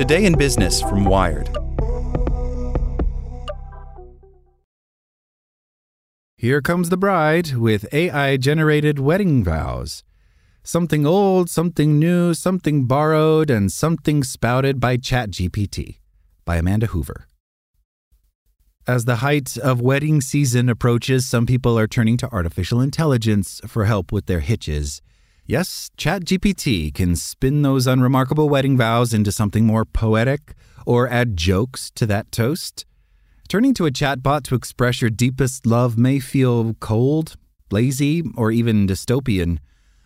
Today in Business from Wired. Here comes the bride with AI generated wedding vows. Something old, something new, something borrowed, and something spouted by ChatGPT by Amanda Hoover. As the height of wedding season approaches, some people are turning to artificial intelligence for help with their hitches. Yes, ChatGPT can spin those unremarkable wedding vows into something more poetic or add jokes to that toast. Turning to a chatbot to express your deepest love may feel cold, lazy, or even dystopian,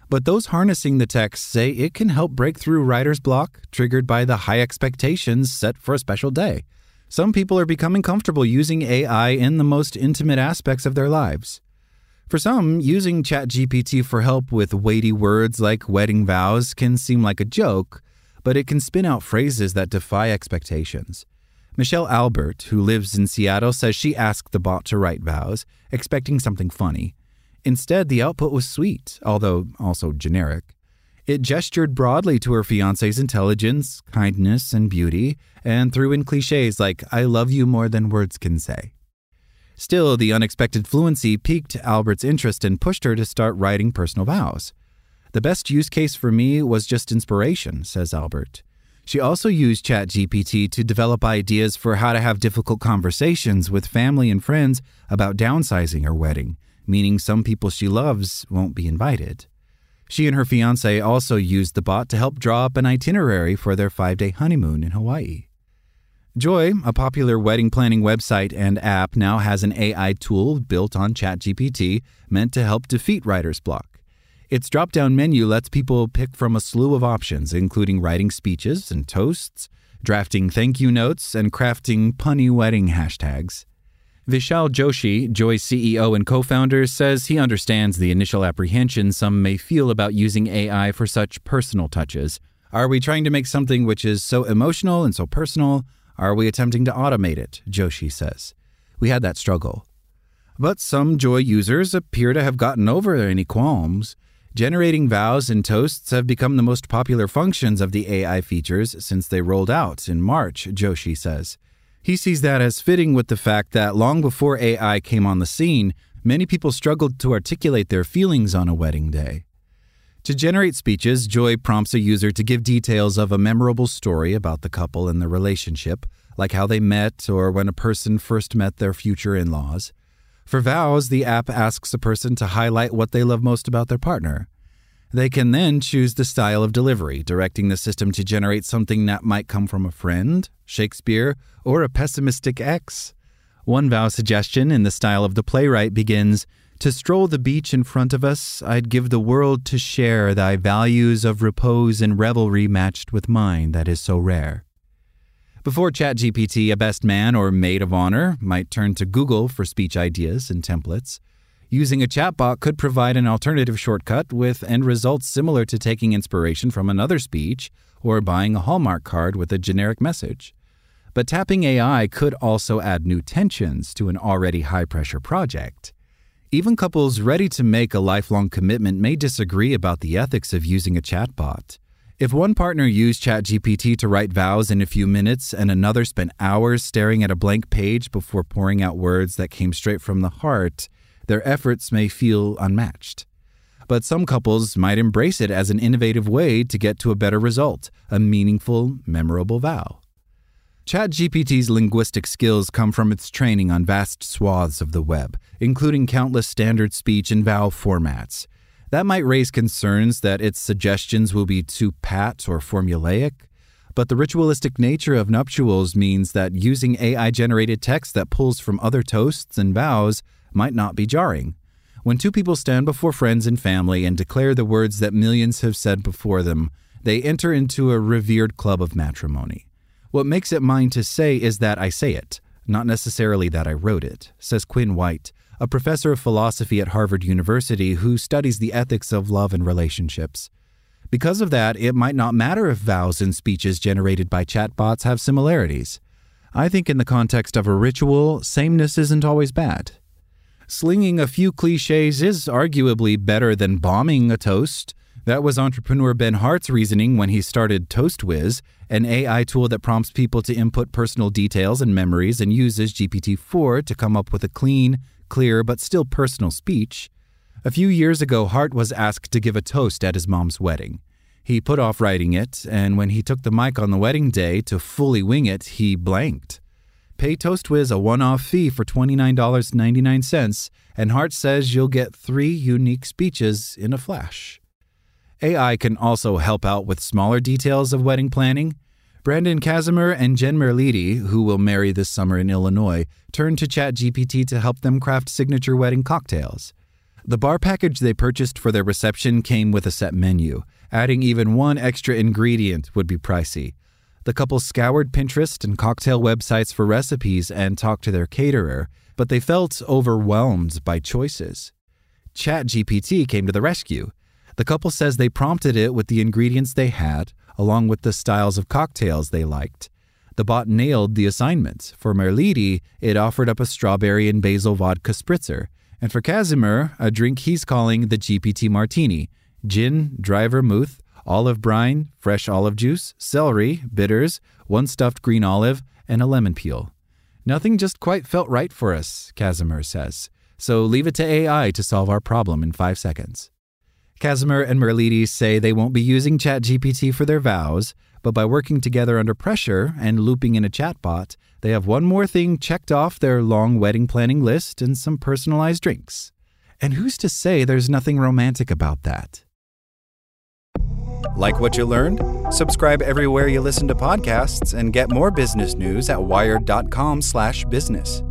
but those harnessing the text say it can help break through writer's block triggered by the high expectations set for a special day. Some people are becoming comfortable using AI in the most intimate aspects of their lives. For some, using ChatGPT for help with weighty words like wedding vows can seem like a joke, but it can spin out phrases that defy expectations. Michelle Albert, who lives in Seattle, says she asked the bot to write vows, expecting something funny. Instead, the output was sweet, although also generic. It gestured broadly to her fiance's intelligence, kindness, and beauty, and threw in cliches like, I love you more than words can say. Still, the unexpected fluency piqued Albert's interest and pushed her to start writing personal vows. The best use case for me was just inspiration, says Albert. She also used ChatGPT to develop ideas for how to have difficult conversations with family and friends about downsizing her wedding, meaning some people she loves won't be invited. She and her fiance also used the bot to help draw up an itinerary for their five day honeymoon in Hawaii. Joy, a popular wedding planning website and app, now has an AI tool built on ChatGPT meant to help defeat writer's block. Its drop down menu lets people pick from a slew of options, including writing speeches and toasts, drafting thank you notes, and crafting punny wedding hashtags. Vishal Joshi, Joy's CEO and co founder, says he understands the initial apprehension some may feel about using AI for such personal touches. Are we trying to make something which is so emotional and so personal? Are we attempting to automate it? Joshi says. We had that struggle. But some Joy users appear to have gotten over any qualms. Generating vows and toasts have become the most popular functions of the AI features since they rolled out in March, Joshi says. He sees that as fitting with the fact that long before AI came on the scene, many people struggled to articulate their feelings on a wedding day. To generate speeches, Joy prompts a user to give details of a memorable story about the couple and the relationship, like how they met or when a person first met their future in laws. For vows, the app asks a person to highlight what they love most about their partner. They can then choose the style of delivery, directing the system to generate something that might come from a friend, Shakespeare, or a pessimistic ex. One vow suggestion in the style of the playwright begins To stroll the beach in front of us, I'd give the world to share thy values of repose and revelry matched with mine that is so rare. Before ChatGPT, a best man or maid of honor might turn to Google for speech ideas and templates. Using a chatbot could provide an alternative shortcut with end results similar to taking inspiration from another speech or buying a Hallmark card with a generic message. But tapping AI could also add new tensions to an already high pressure project. Even couples ready to make a lifelong commitment may disagree about the ethics of using a chatbot. If one partner used ChatGPT to write vows in a few minutes and another spent hours staring at a blank page before pouring out words that came straight from the heart, their efforts may feel unmatched. But some couples might embrace it as an innovative way to get to a better result, a meaningful, memorable vow. ChatGPT's linguistic skills come from its training on vast swaths of the web, including countless standard speech and vow formats. That might raise concerns that its suggestions will be too pat or formulaic, but the ritualistic nature of nuptials means that using AI generated text that pulls from other toasts and vows might not be jarring. When two people stand before friends and family and declare the words that millions have said before them, they enter into a revered club of matrimony. What makes it mine to say is that I say it, not necessarily that I wrote it, says Quinn White, a professor of philosophy at Harvard University who studies the ethics of love and relationships. Because of that, it might not matter if vows and speeches generated by chatbots have similarities. I think, in the context of a ritual, sameness isn't always bad. Slinging a few cliches is arguably better than bombing a toast, That was entrepreneur Ben Hart's reasoning when he started ToastWiz, an AI tool that prompts people to input personal details and memories and uses GPT 4 to come up with a clean, clear, but still personal speech. A few years ago, Hart was asked to give a toast at his mom's wedding. He put off writing it, and when he took the mic on the wedding day to fully wing it, he blanked. Pay ToastWiz a one off fee for $29.99, and Hart says you'll get three unique speeches in a flash. AI can also help out with smaller details of wedding planning. Brandon Casimir and Jen Merlidi, who will marry this summer in Illinois, turned to ChatGPT to help them craft signature wedding cocktails. The bar package they purchased for their reception came with a set menu. Adding even one extra ingredient would be pricey. The couple scoured Pinterest and cocktail websites for recipes and talked to their caterer, but they felt overwhelmed by choices. ChatGPT came to the rescue. The couple says they prompted it with the ingredients they had, along with the styles of cocktails they liked. The bot nailed the assignment. For Merlidi, it offered up a strawberry and basil vodka spritzer, and for Casimir, a drink he's calling the GPT Martini gin, dry vermouth, olive brine, fresh olive juice, celery, bitters, one stuffed green olive, and a lemon peel. Nothing just quite felt right for us, Casimir says, so leave it to AI to solve our problem in five seconds. Casimir and Merlidi say they won't be using ChatGPT for their vows, but by working together under pressure and looping in a chatbot, they have one more thing checked off their long wedding planning list and some personalized drinks. And who's to say there's nothing romantic about that? Like what you learned? Subscribe everywhere you listen to podcasts and get more business news at wired.com/business.